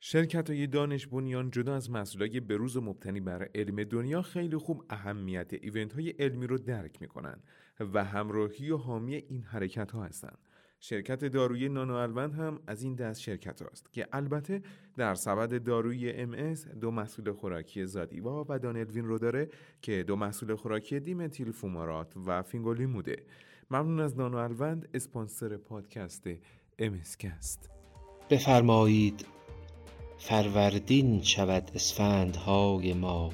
شرکت های دانش بنیان جدا از مسئولای بروز و مبتنی بر علم دنیا خیلی خوب اهمیت ایونت های علمی رو درک می‌کنن و همراهی و حامی این حرکت ها هستند. شرکت دارویی نانو هم از این دست شرکت است که البته در سبد دارویی ام دو محصول خوراکی زادیوا و دانلوین رو داره که دو محصول خوراکی دیمتیل فومارات و فینگولیموده ممنون از نانو الوند اسپانسر پادکست امسکست بفرمایید فروردین شود اسفندهای ما.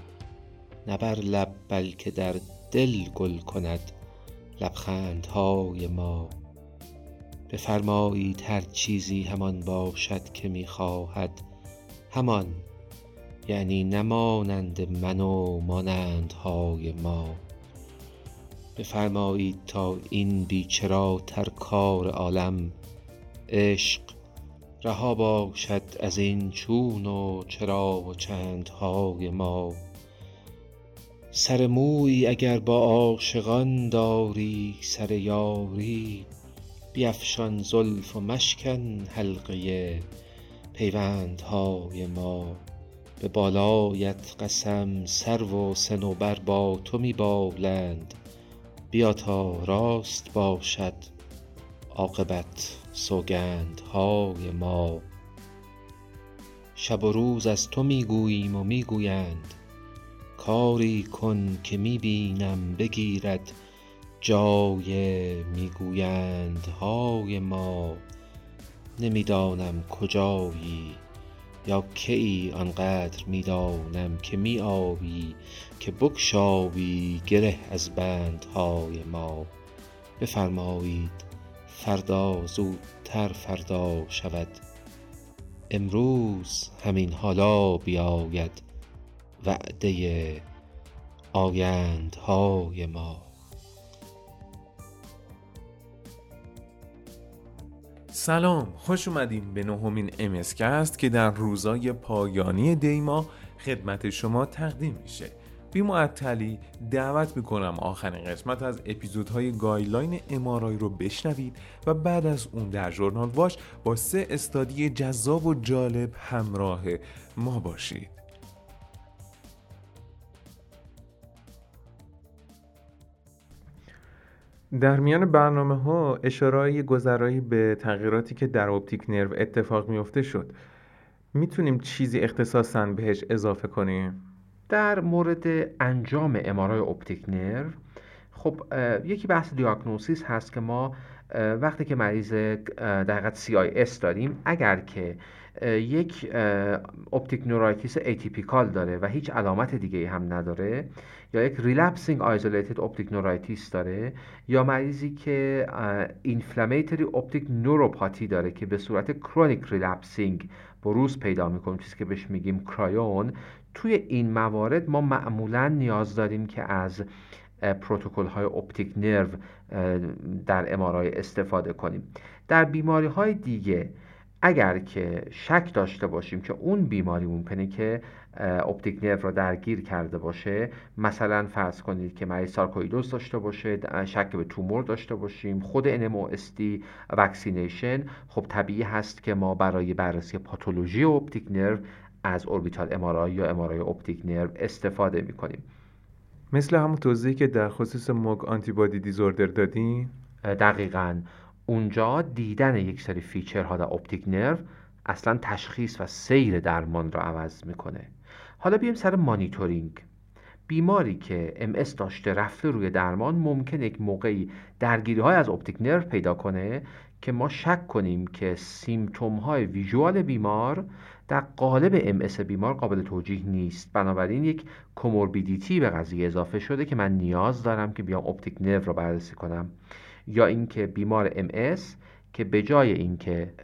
نبر لب بلکه در دل گل کند لبخندهای ما. بفرمایید هر چیزی همان باشد که می‌خواهد. همان یعنی نمانند من و مانندهای ما. بفرمایید تا این بیچراتر کار عالم عشق رها باشد از این چون و چرا و چندهای ما. سر موی اگر با عاشقان داری سر یاری بیفشان زلف و مشکن حلقه پیوندهای ما. به بالایت قسم سرو و صنوبر با تو می بالند. بیا تا راست باشد عاقبت. سوگندهای ما. شب و روز از تو می گوییم و می گویند کاری کن که می بینم بگیرد جای می‌گویند های ما. نمی‌دانم کجایی یا که ای آنقدر می‌دانم که می آیی که بگشایی گره از بندهای ما. بفرمایید فردا زودتر فردا شود. امروز همین حالا بیاید وعده آیندهای ما. سلام خوش اومدیم به نهمین امسکست که در روزای پایانی دیما خدمت شما تقدیم میشه. بی معطلی دعوت می‌کنم آخرین قسمت از اپیزودهای guideline MRI رو بشنوید و بعد از اون در Journal Watch با سه استادی جذاب و جالب همراه ما باشید. در میان برنامه ها اشارهای گذرایی به تغییراتی که در optic nerve اتفاق میفته شد. می‌تونیم چیزی اختصاصا بهش اضافه کنیم؟ در مورد انجام MRI optic nerve خب یکی بحث diagnosis هست که ما وقتی که مریض در CIS داریم اگر که یک optic neuritis atypical داره و هیچ علامت دیگه هم نداره یا یک relapsing isolated optic neuritis داره یا مریضی که inflammatory optic neuropathy داره که به صورت chronic relapsing بروز پیدا می‌کنه چیزی که بهش میگیم CRION توی این موارد ما معمولا نیاز داریم که از پروتکل های optic nerve در MRI استفاده کنیم. در بیماری های دیگه اگر که شک داشته باشیم که اون بیماری ممکنه که optic nerve را درگیر کرده باشه مثلا فرض کنید که مریض سارکویدوز داشته باشه شک به تومور داشته باشیم خود NMOSD vaccination خب طبیعی هست که ما برای بررسی پاتولوژی optic nerve از orbital MRI یا MRI optic nerve استفاده می کنیم مثل همون توضیحی که در خصوص MOG antibody disorder دادیم دقیقا. اونجا دیدن یک سری feature ها در optic nerve اصلا تشخیص و سیر درمان را عوض می‌کنه. حالا بیایم سر مانیتورینگ. بیماری که MS داشته رفته روی درمان ممکنه یک موقعی درگیری های از optic nerve پیدا کنه که ما شک کنیم که symptom های visual بیمار در قالب MS بیمار قابل توجیه نیست. بنابراین یک comorbidity به قضیه اضافه شده که من نیاز دارم که بیام optic nerve را بررسی کنم. یا اینکه بیمار MS که به جای اینکه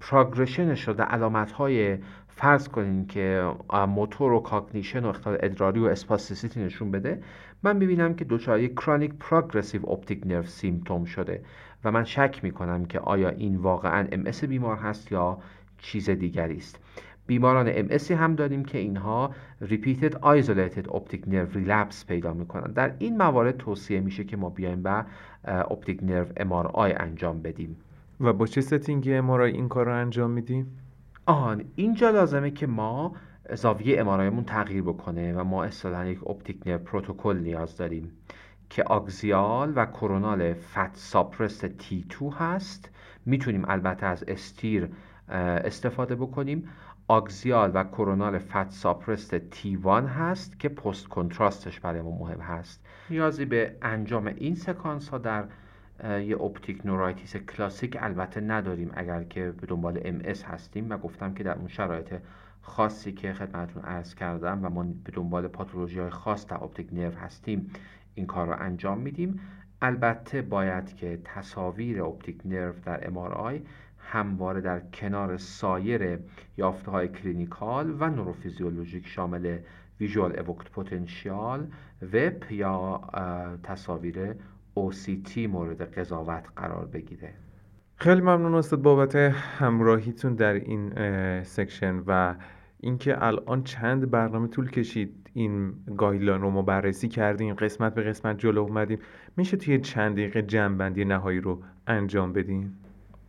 progression ش رو در علامت های فرض کنین که موتور و cognition و اختلال ادراری و spasticity نشون بده من می‌بینم که دچار chronic progressive optic nerve symptom شده. و من شک می‌کنم که آیا این واقعا MS بیمار هست یا چیز دیگری است. بیماران MS هم داریم که اینها repeated isolated optic nerve relapse پیدا می‌کنن. در این موارد توصیه میشه که ما بیایم و optic nerve MRI انجام بدیم. و با چه setting ی MRI این کار رو انجام میدیم؟ آن اینجا لازمه که ما زاویه MRI مون تغییر بکنه و ما اصطلاحا یک optic nerve protocol نیاز داریم. که axial و coronal fat suppressed T2 هست. می‌تونیم البته از STIR استفاده بکنیم. axial و coronal fat suppressed T1 هست که post contrast ش برای ما مهم هست. نیازی به انجام این sequence ها در یه optic neuritis کلاسیک البته نداریم اگر که به دنبال MS هستیم و گفتم که در اون شرایط خاصی که خدمتتون عرض کردم و ما به دنبال پاتولوژی های خاص در optic nerve هستیم این کار رو انجام میدیم. البته باید که تصاویر optic nerve در MRI همواره در کنار سایر یافته های clinical و neurophysiologic شامل visual evoked potential VEP یا تصاویر OCT مورد قضاوت قرار بگیره. خیلی ممنون استاد بابت همراهیتون در این section و اینکه الان چند برنامه طول کشید این guideline رو ما بررسی کردیم قسمت به قسمت جلو اومدیم. میشه توی چند دقیقه جمع‌بندی نهایی رو انجام بدیم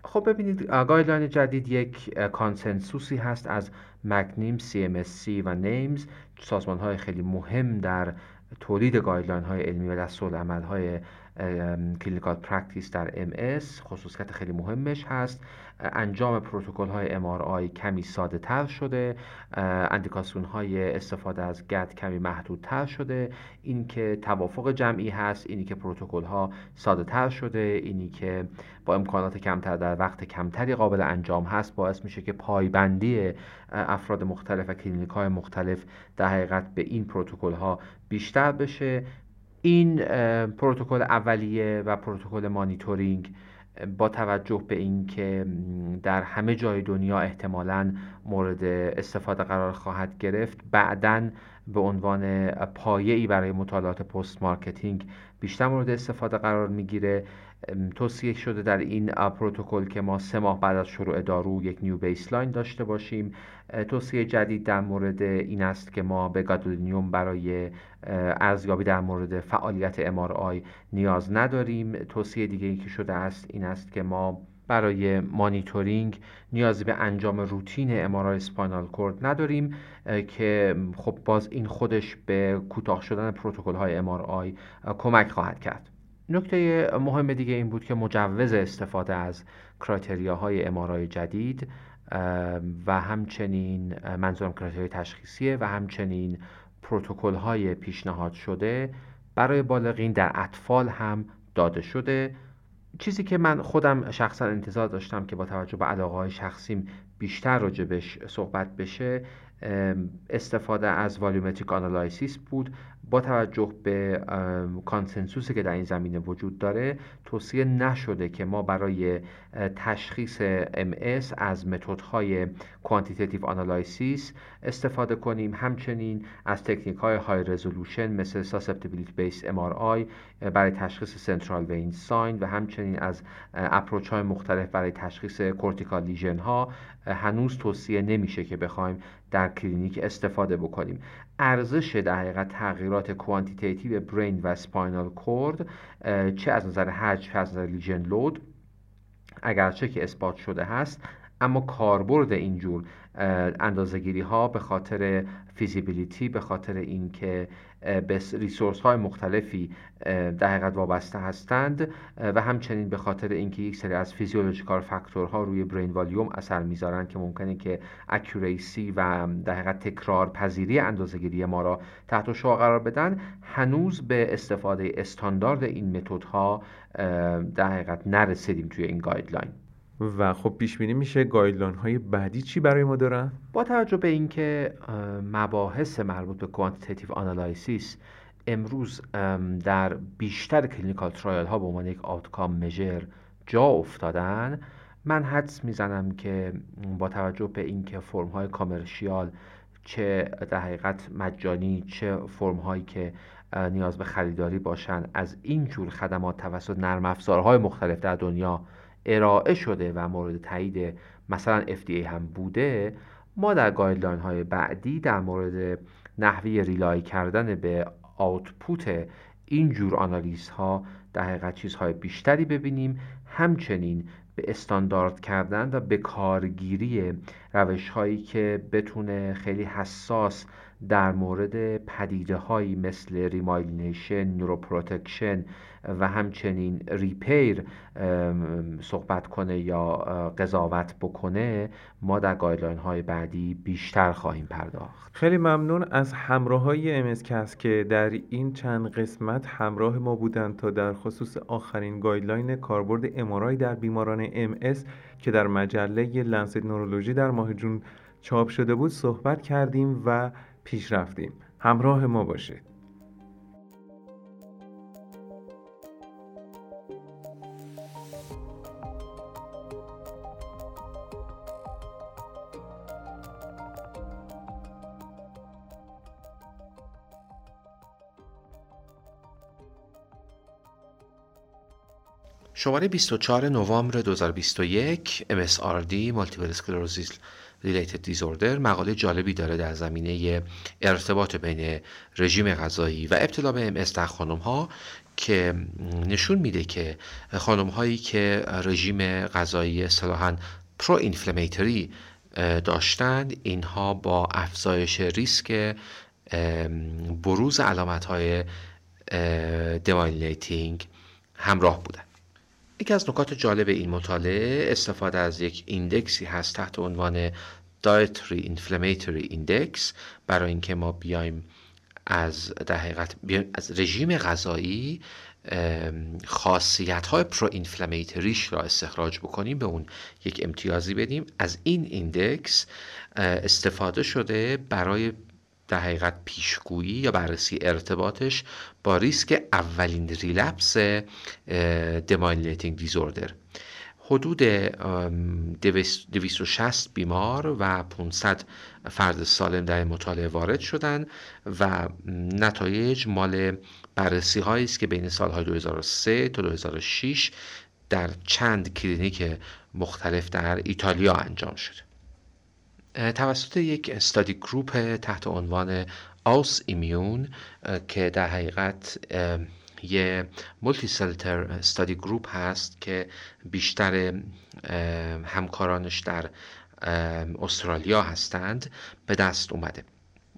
خب ببینید guideline جدید یک consensus ی هست از MAGNIMS CMSC و NAIMS. سازمان های خیلی مهم در تولید guideline های علمی و دستورالعمل های clinical practice در MS خصوصیت خیلی مهمش هست. انجام پروتکل های MRI کمی ساده تر شده indication های استفاده از gad کمی محدود تر شده. این که توافق جمعی هست اینی که پروتکل ها ساده تر شده اینی که با امکانات کمتر در وقت کمتری قابل انجام هست باعث میشه که پایبندی افراد مختلف و کلینیک های مختلف در حقیقت به این پروتکل ها بیشتر بشه. این پروتکل اولیه و پروتکل مانیتورینگ با توجه به اینکه در همه جای دنیا احتمالا مورد استفاده قرار خواهد گرفت. بعدا به عنوان پایه‌ای برای مطالعات post marketing بیشتر مورد استفاده قرار می‌گیره. توصیه شده در این پروتکل که ما سه ماه بعد از شروع دارو یک new baseline داشته باشیم. توصیه جدید در مورد این است که ما به گادولینیوم برای ارزیابی در مورد فعالیت MRI نیاز نداریم. توصیه دیگه ای که شده است این است که ما برای مانیتورینگ نیازی به انجام روتین MRI spinal cord نداریم که خب باز این خودش به کوتاه شدن پروتکل های MRI کمک خواهد کرد. نکته مهم دیگه این بود که مجوز استفاده از criteria های MRI جدید و همچنین منظورم criteria ی تشخیصیه و همچنین پروتکل های پیشنهاد شده برای بالغین در اطفال هم داده شده. چیزی که من خودم شخصا انتظار داشتم که با توجه به علاقه های شخصیم بیشتر راجبش صحبت بشه استفاده از volumetric analysis بود. با توجه به consensus ی که در این زمینه وجود داره توصیه نشده که ما برای تشخیص MS از متدهای quantitative analysis استفاده کنیم. همچنین از تکنیک های high resolution مثل susceptibility based MRI برای تشخیص central vein sign و همچنین از approach های مختلف برای تشخیص cortical lesion ها هنوز توصیه نمیشه که بخوایم در کلینیک استفاده بکنیم. ارزش در حقیقت تغییرات quantitative brain و spinal cord چه از نظر حجم چه از نظر lesion load اگرچه که اثبات شده هست اما کاربرد اینجور اندازه‌گیری ها به خاطر feasibility به خاطر اینکه به resource های مختلفی در حقیقت وابسته هستند و همچنین به خاطر اینکه یک سری از physiological factor ها روی brain volume اثر می‌ذارن که ممکنه که accuracy و در حقیقت تکرار پذیری اندازه‌گیری ما را تحت شعاع قرار بدن هنوز به استفاده استاندارد این متدها در حقیقت نرسیدیم توی این guideline و خب پیش بینی میشه guideline های بعدی چی برای ما دارن؟ با توجه به اینکه مباحث مربوط به quantitative analysis امروز در بیشتر clinical trial ها به عنوان یک outcome measure جا افتادن من حدس می‌زنم که با توجه به اینکه فرم های commercial چه در حقیقت مجانی چه فرم هایی که نیاز به خریداری باشن از این جور خدمات توسط نرم افزارهای مختلف در دنیا ارائه شده و مورد تایید مثلا FDA هم بوده ما در guideline های بعدی در مورد نحوه‌ی rely کردن به output این جور آنالیز ها در حقیقت چیزهای بیشتری ببینیم. همچنین به استاندارد کردن و به کارگیری روش هایی که بتونه خیلی حساس در مورد پدیده هایی مثل remyelination، neuroprotection و همچنین repair صحبت کنه یا قضاوت بکنه ما در guideline های بعدی بیشتر خواهیم پرداخت. خیلی ممنون از همراه های امسکس که در این چند قسمت همراه ما بودند تا در خصوص آخرین guideline کاربرد MRI در بیماران MS که در مجله Lancet Neurology در ماه جون چاپ شده بود صحبت کردیم و پیش رفتیم. همراه ما باشید. شماره 24 نوامبر 2021 MSRD Multiple Sclerosis Related Disorder مقاله جالبی داره در زمینه ارتباط بین رژیم غذایی و ابتلا به MS در خانم ها که نشون میده که خانم هایی که رژیم غذایی صلاحا پرو اینفلمیتری داشتند اینها با افزایش ریسک بروز علامت های demyelinating همراه بودن یکی از نکات جالب این مطالعه استفاده از یک index ی هست تحت عنوان Dietary Inflammatory Index برای اینکه ما بیایم از در حقیقت از رژیم غذایی خاصیت های pro inflammatory ش را استخراج بکنیم به اون یک امتیازی بدیم. از این index استفاده شده برای در حقیقت پیشگویی یا بررسی ارتباطش با ریسک اولین relapse demyelinating disorder حدود 260 بیمار و 500 فرد سالم در مطالعه وارد شدند و نتایج مال بررسی هایی است که بین سالهای 2003 تا 2006 در چند کلینیک مختلف در ایتالیا انجام شده. توسط یک study group تحت عنوان AusImmune که در حقیقت یه multicenter study group هست که بیشتر همکارانش در استرالیا هستند به دست اومده.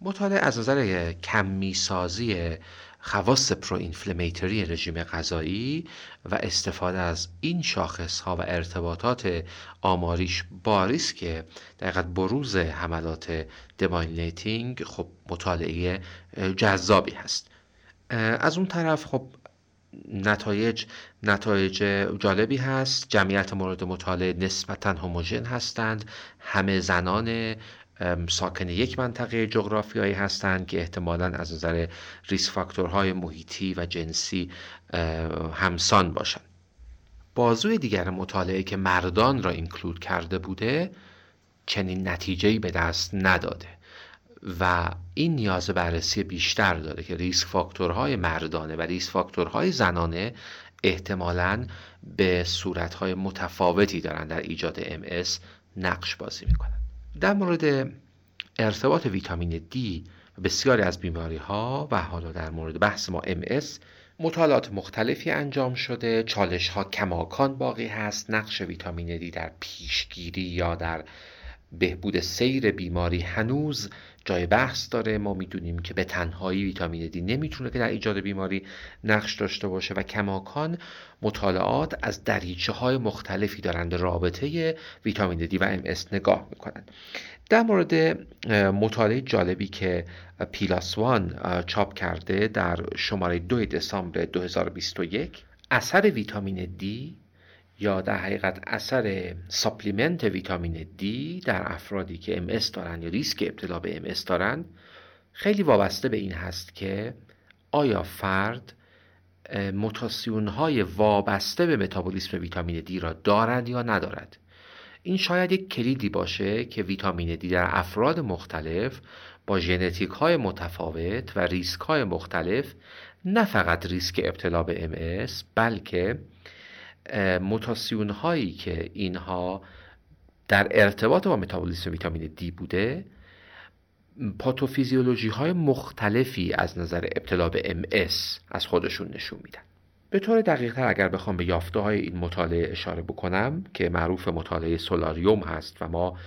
مطالعه از نظر کمی سازی خواص pro-inflammatory رژیم غذایی و استفاده از این شاخص ها و ارتباطات آماریش با ریسک در حقیقت بروز حملات demyelinating خب مطالعه جذابی هست. از اون طرف خب نتایج نتایج جالبی هست. جمعیت مورد مطالعه نسبتا هموژن هستند. همه زنان ساکن یک منطقه جغرافیایی هستند که احتمالا از نظر ریسک فاکتورهای محیطی و جنسی همسان باشند. بازوی دیگر مطالعه که مردان را اینکلود کرده بوده چنین نتیجهی به دست نداده و این نیاز بررسی بیشتر داره که ریسک فاکتورهای مردانه و ریسک فاکتورهای زنانه احتمالا به صورتهای متفاوتی دارن در ایجاد MS نقش بازی می‌کنن. در مورد ارتباط ویتامین D بسیاری از بیماری ها و حالا در مورد بحث ما MS مطالعات مختلفی انجام شده. چالش ها کماکان باقی هست. نقش ویتامین دی در پیشگیری یا در بهبود سیر بیماری هنوز جای بحث داره. ما می‌دونیم که به تنهایی ویتامین دی نمی‌تونه که در ایجاد بیماری نقش داشته باشه و کماکان مطالعات از دریچه های مختلفی دارند. رابطه ویتامین دی و ام نگاه می‌کنن در مورد مطالعه جالبی که PLoS One چاپ کرده در شماره 2 دسامبر 2021 اثر ویتامین دی یا در حقیقت اثر supplement ویتامین D در افرادی که MS دارن یا ریسک ابتلا به MS دارن خیلی وابسته به این هست که آیا فرد موتاسیون های وابسته به متابولیسم ویتامین دی را دارد یا ندارد؟ این شاید یک کلیدی باشه که ویتامین دی در افراد مختلف با ژنتیک های متفاوت و ریسک های مختلف نه فقط ریسک ابتلا به MS بلکه موتاسیون هایی که اینها در ارتباط با متابولیسم ویتامین دی بوده پاتوفیزیولوژی های مختلفی از نظر ابتلا به MS از خودشون نشون میدن. به طور دقیق تر اگر بخوام به یافته های این مطالعه اشاره بکنم که معروف مطالعه سولاریوم هست و ما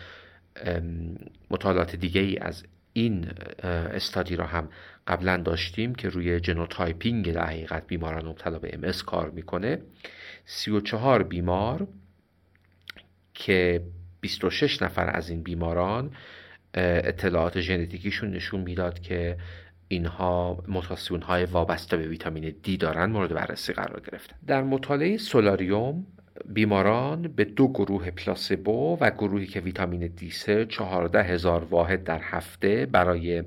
مطالعات دیگه ای از این study را هم قبلا داشتیم که روی genotyping در حقیقت بیماران مبتلا به MS کار می‌کنه. 34 بیمار که 26 نفر از این بیماران اطلاعات ژنتیکیشون نشون می‌داد که اینها موتاسیون های وابسته به ویتامین دی دارن مورد بررسی قرار گرفتن. در مطالعه سولاریوم بیماران به دو گروه placebo و گروهی که ویتامین دی سه 14 هزار واحد در هفته برای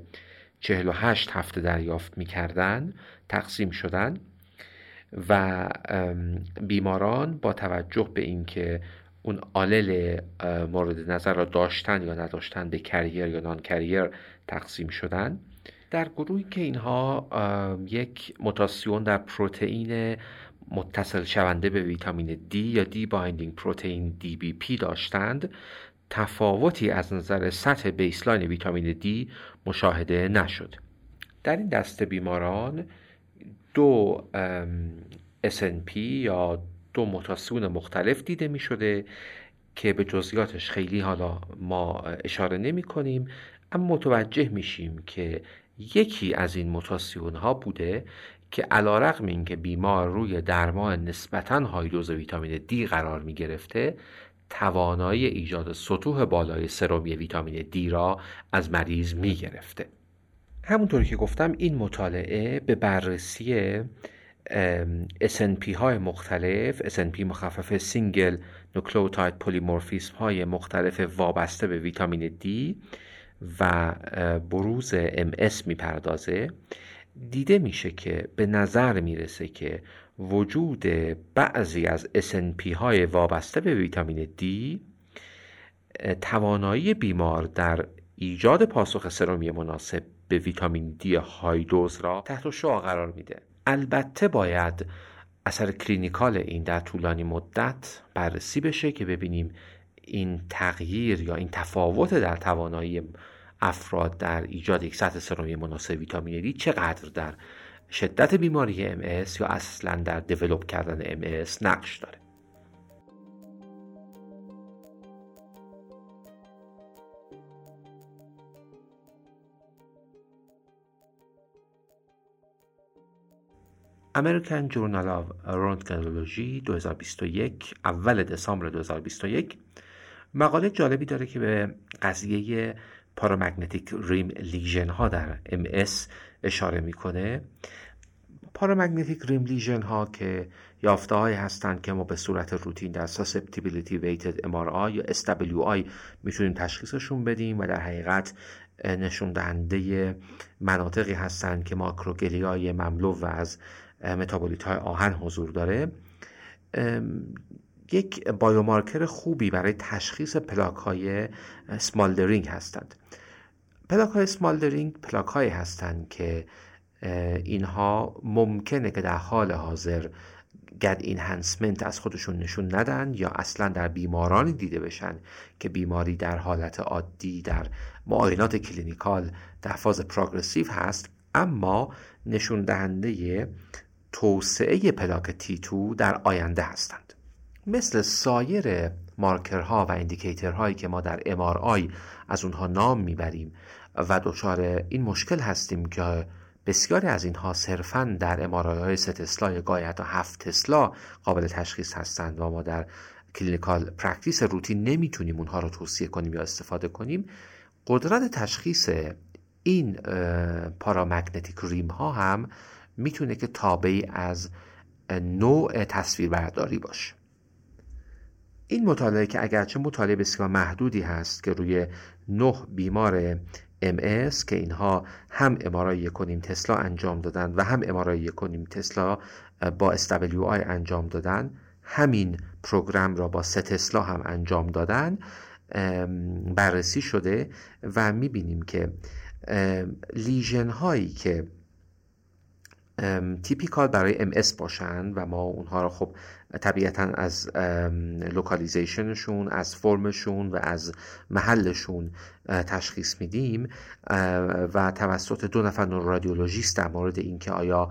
48 هفته دریافت می‌کردن تقسیم شدن و بیماران با توجه به اینکه اون آلل مورد نظر را داشتن یا نداشتن به کریر یا نان کریر تقسیم شدن. در گروهی که اینها یک موتاسیون در پروتئین متصل شونده به ویتامین دی یا دی بی پی داشتند تفاوتی از نظر سطح بیسلاین ویتامین دی مشاهده نشد. در این دسته بیماران دو SNP یا دو موتاسیون مختلف دیده می شده که به جزئیاتش خیلی حالا ما اشاره نمی کنیم اما متوجه میشیم که یکی از این موتاسیون ها بوده که علا رقم این که بیمار روی درمان نسبتا های دوز ویتامین دی قرار می گرفته توانایی ایجاد سطوح بالای سرومی ویتامین دی را از مریض می گرفته. همونطوری که گفتم این مطالعه به بررسی SNP های مختلف SNP مخفف single nucleotide polymorphism های مختلف وابسته به ویتامین دی و بروز MS می‌پردازه دیده میشه که به نظر می‌رسه که وجود بعضی از SNP های وابسته به ویتامین دی توانایی بیمار در ایجاد پاسخ سرومی مناسب به ویتامین دی های دوز را تحت شعا قرار میده. البته باید اثر کلینیکال این در طولانی مدت بررسی بشه که ببینیم این تغییر یا این تفاوت در توانایی افراد در ایجاد یک سطح سرومی مناسب ویتامین دی چقدر در شدت بیماری ام یا اصلا در دیولوب کردن ام نقش داره؟ American Journal of Röntgenology 2021 اول دسامبر 2021 مقاله جالبی داره که به قضیه پارامگنتیک ریم لیژن ها در MS اشاره می‌کنه. پارامگنتیک ریم لیژن ها که یافته های هستند که ما به صورت روتین در susceptibility weighted MRI یا SWI می‌تونیم تشخیصشون بدیم و در حقیقت نشون دهنده مناطقی هستند که ماکروگلی های مملو و از متابولیت های آهن حضور داره. یک بایومارکر خوبی برای تشخیص پلاک های smoldering هستند. پلاک های smoldering پلاک هایی هستند که اینها ممکنه که در حال حاضر gad enhancement از خودشون نشون ندن یا اصلا در بیمارانی دیده بشن که بیماری در حالت عادی در معاینات clinical در فاز progressive هست اما نشون دهنده توسعه پلاک T2 در آینده هستند. مثل سایر مارکرها و indicator هایی که ما در MRI از اونها نام می‌بریم و دچار این مشکل هستیم که بسیاری از اینها صرفا در MRI های 3 تسلا یا گاهی حتی 7 تسلا قابل تشخیص هستند و ما در clinical practice روتین نمی‌تونیم اونها رو توصیه کنیم یا استفاده کنیم. قدرت تشخیص این paramagnetic rim ها هم می‌تونه که تابعی از نوع تصویربرداری باشه. این مطالعه که اگرچه مطالعه بسیار محدودی هست که روی نه بیمار MS که اینها هم امارای یکونیم تسلا انجام دادن و هم امارای یکونیم تسلا با SWI انجام دادن همین پروگرام را با سه تسلا هم انجام دادن بررسی شده و می‌بینیم که lesion هایی که typical برای MS باشن و ما اونها رو خب طبیعتا از localization شون از فرمشون و از محلشون تشخیص میدیم و توسط دو نفر رادیولوژیست در مورد اینکه آیا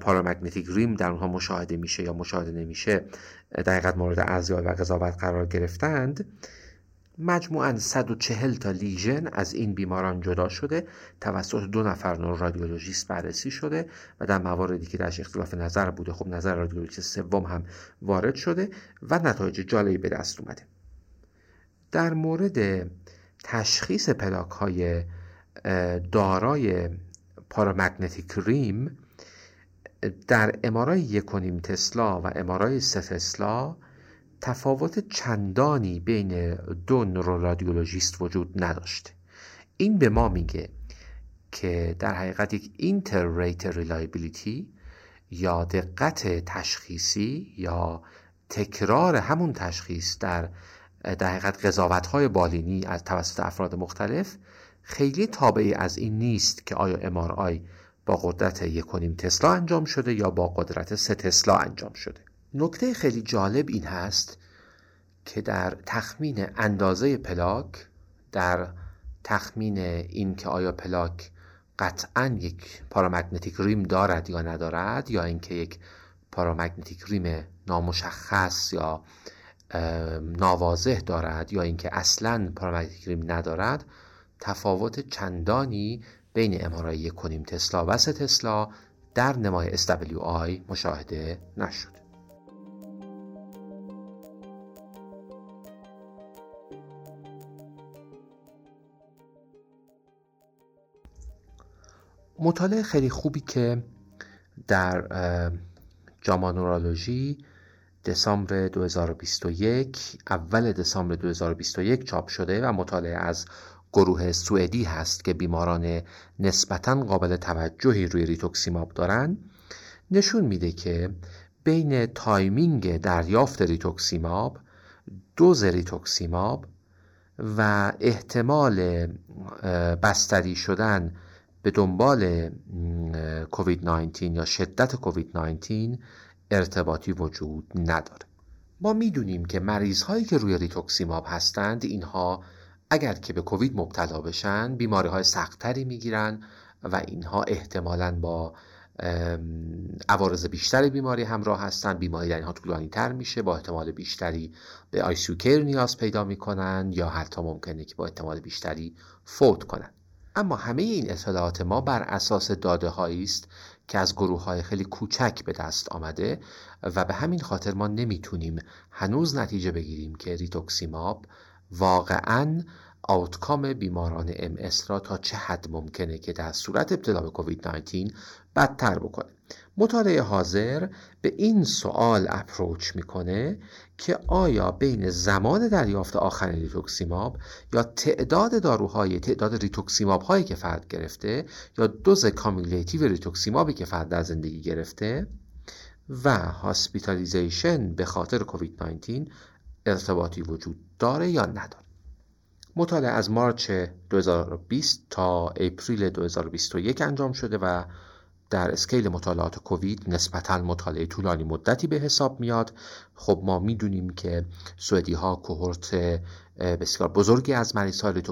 paramagnetic rim در اونها مشاهده میشه یا مشاهده نمیشه در حقیقت مورد ارزیابی و قضاوت قرار گرفتند. مجموعاً 140 تا lesion از این بیماران جدا شده توسط دو نفر رادیولوژیست بررسی شده و در مواردی که درش اختلاف نظر بوده خب نظر رادیولوژیست سوم هم وارد شده و نتایج جالبی به دست اومده. در مورد تشخیص پلاک های دارای paramagnetic rim در MRI یکونیم تسلا و MRI سه تسلا تفاوت چندانی بین دو نورورادیولوژیست وجود نداشته این به ما میگه که در حقیقت یک inter-rater reliability یا دقت تشخیصی یا تکرار همون تشخیص در در حقیقت قضاوت های بالینی از توسط افراد مختلف خیلی تابعی از این نیست که آیا MRI با قدرت یکونیم تسلا انجام شده یا با قدرت سه تسلا انجام شده. نکته خیلی جالب این هست که در تخمین اندازه پلاک در تخمین این که آیا پلاک قطعا یک پارامگنتیک ریم دارد یا ندارد یا اینکه یک پارامگنتیک ریم نامشخص یا ناواضح دارد یا اینکه اصلا پارامگنتیک ریم ندارد تفاوت چندانی بین امارایی کنیم تسلا و تسلا در نمای SWI مشاهده نشد. مطالعه خیلی خوبی که در JAMA Neurology دسامبر 2021 اول دسامبر 2021 چاپ شده و مطالعه از گروه سوئدی هست که بیماران نسبتا قابل توجهی روی ریتوکسیماب دارن. نشون میده که بین timing دریافت ریتوکسیماب دوز ریتوکسیماب و احتمال بستری شدن به دنبال کووید 19 یا شدت کووید 19 ارتباطی وجود نداره. ما می‌دونیم که مریض هایی که روی ریتوکسیماب هستند اینها اگر که به کووید مبتلا بشن بیماری های سختتری می‌گیرن و اینها احتمالا با عوارض بیشتر بیماری همراه هستن. بیماری در اینها طولانی تر میشه با احتمال بیشتری به ICU نیاز پیدا می‌کنن یا حتی ممکنه که با احتمال بیشتری فوت کنن. اما همه این اطلاعات ما بر اساس داده هایی است که از گروه های خیلی کوچک به دست آمده و به همین خاطر ما نمی‌تونیم هنوز نتیجه بگیریم که ریتوکسیماب واقعا outcome بیماران ام اس را تا چه حد ممکنه که در صورت ابتلا به کووید 19 بدتر بکنه. مطالعه حاضر به این سوال approach می‌کنه که آیا بین زمان دریافت آخرین ریتوکسیماب یا تعداد داروهای تعداد ریتوکسیماب هایی که فرد گرفته یا دوز cumulative ریتوکسیمابی که فرد در زندگی گرفته و hospitalization به خاطر کووید 19 ارتباطی وجود داره یا نداره. مطالعه از March 2020 تا April 2021 انجام شده و در scale مطالعات کووید نسبتا مطالعه طولانی مدتی به حساب میاد. خب ما می‌دونیم که سوئدی ها کوهورت بسیار بزرگی از مریض های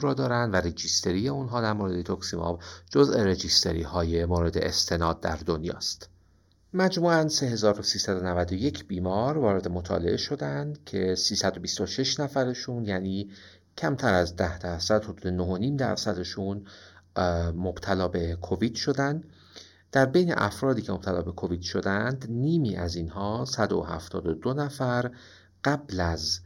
را دارند و رجیستری اونها در مورد ریتوکسیماب جزء رجیستری های مورد استناد در دنیاست مجموعاً 3391 بیمار وارد مطالعه شدند که 326 نفرشون یعنی کمتر از 10 درصد حدود 9.5 درصدشون مبتلا به کووید شدند در بین افرادی که مبتلا به کووید شدند نیمی از اینها 172 نفر قبل از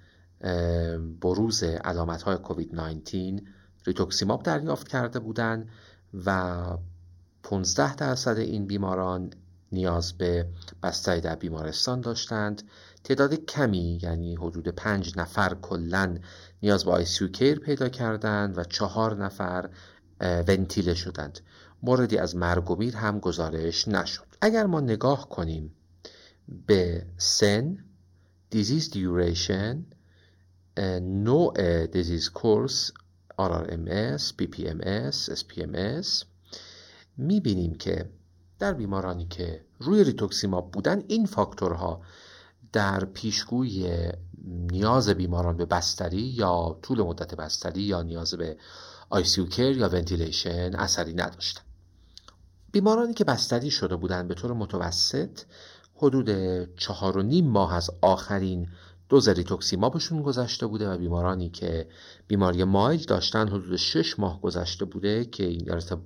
بروز علامت های کووید 19 ریتوکسیماب دریافت کرده بودند و 15 درصد این بیماران نیاز به بستری در بیمارستان داشتند. تعداد کمی یعنی حدود پنج نفر کلا نیاز به ICU care پیدا کردند و چهار نفر ونتیله شدند. موردی از مرگ و میر هم گزارش نشد. اگر ما نگاه کنیم به سن دیزیز دیوریشن نوع دیزیز کورس RRMS, PPMS, SPMS می‌بینیم که در بیمارانی که روی ریتوکسیماب بودن این فاکتورها در پیشگوی نیاز بیماران به بستری یا طول مدت بستری یا نیاز به ICU care یا ventilation اثری نداشتن. بیمارانی که بستری شده بودند به طور متوسط حدود چهار و نیم ماه از آخرین دوز ریتوکسیمابشون گذشته بوده و بیمارانی که بیماری mild داشتن حدود 6 ماه گذشته بوده که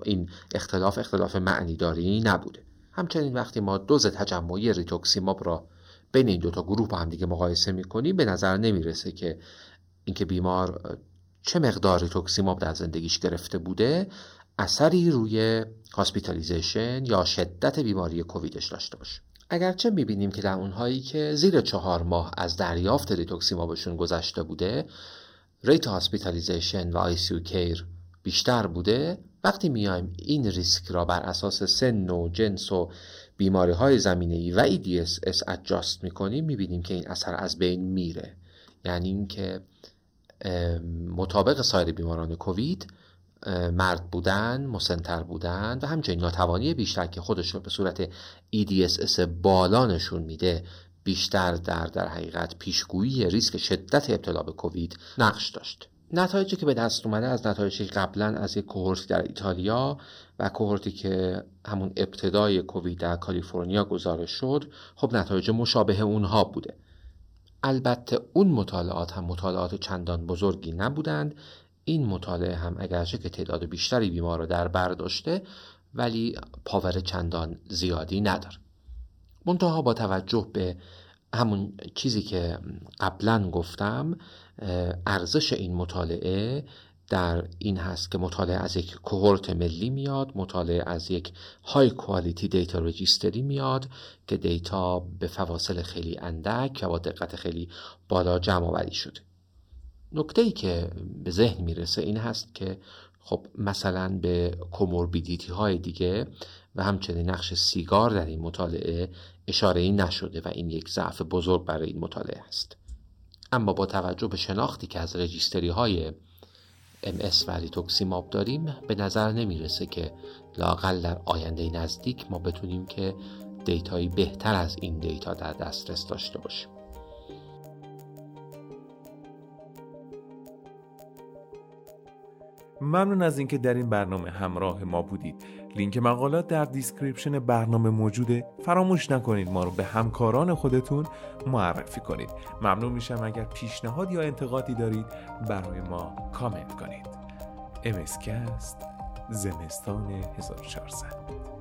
این اختلاف اختلاف معنیداری نبوده. همچنین وقتی ما دوز تجمعی ریتوکسیماب را بین این دوتا گروه با هم دیگه مقایسه می‌کنیم به نظر نمی‌رسه که اینکه بیمار چه مقدار ریتوکسیماب در زندگیش گرفته بوده اثری روی hospitalization یا شدت بیماری کوویدش داشته باشه. اگرچه می‌بینیم که در اونهایی که زیر چهار ماه از دریافت ریتوکسیمابشون گذشته بوده rate hospitalization و ICU care بیشتر بوده. وقتی میایم این ریسک را بر اساس سن و جنس و بیماری های زمینه ای و EDSS adjust می‌کنیم می‌بینیم که این اثر از بین میره. یعنی اینکه مطابق سایر بیماران کووید مرد بودن مسنتر بودن و همچنین ناتوانی بیشتر که خودش رو به صورت EDSS بالا نشون میده بیشتر در در حقیقت پیشگویی ریسک شدت ابتلا به کووید نقش داشت. نتایجی که به دست اومده از نتایجی قبلا از یک کوهورتی در ایتالیا و کوهورتی که همون ابتدای کووید در کالیفرنیا گزارش شد خب نتایج مشابه اونها بوده. البته اون مطالعات هم مطالعات چندان بزرگی نبودند این مطالعه هم اگرچه که تعداد بیشتری بیمار رو در بر داشته ولی پاور چندان زیادی نداره. منتها با توجه به همون چیزی که قبلا گفتم ارزش این مطالعه در این هست که مطالعه از یک کوهورت ملی میاد مطالعه از یک های کوالیتی دیتا رجیستری میاد که دیتا به فواصل خیلی اندک و با دقت خیلی بالا جمع آوری شده. نکته ای که به ذهن می‌رسه این هست که خب مثلا به کوموربیدیتی های دیگه و همچنین نقش سیگار در این مطالعه اشاره ای نشده و این یک ضعف بزرگ برای این مطالعه است اما با توجه به شناختی که از رجیستری های MS و ریتوکسیماب داریم به نظر نمی‌رسه که لااقل در آینده نزدیک ما بتونیم که data یی بهتر از این data در دسترس داشته باشیم. ممنون از اینکه در این برنامه همراه ما بودید. لینک مقالات در description برنامه موجوده. فراموش نکنید ما رو به همکاران خودتون معرفی کنید. ممنون میشم اگر پیشنهاد یا انتقادی دارید برای ما کامنت کنید. امسکست زمستان 1400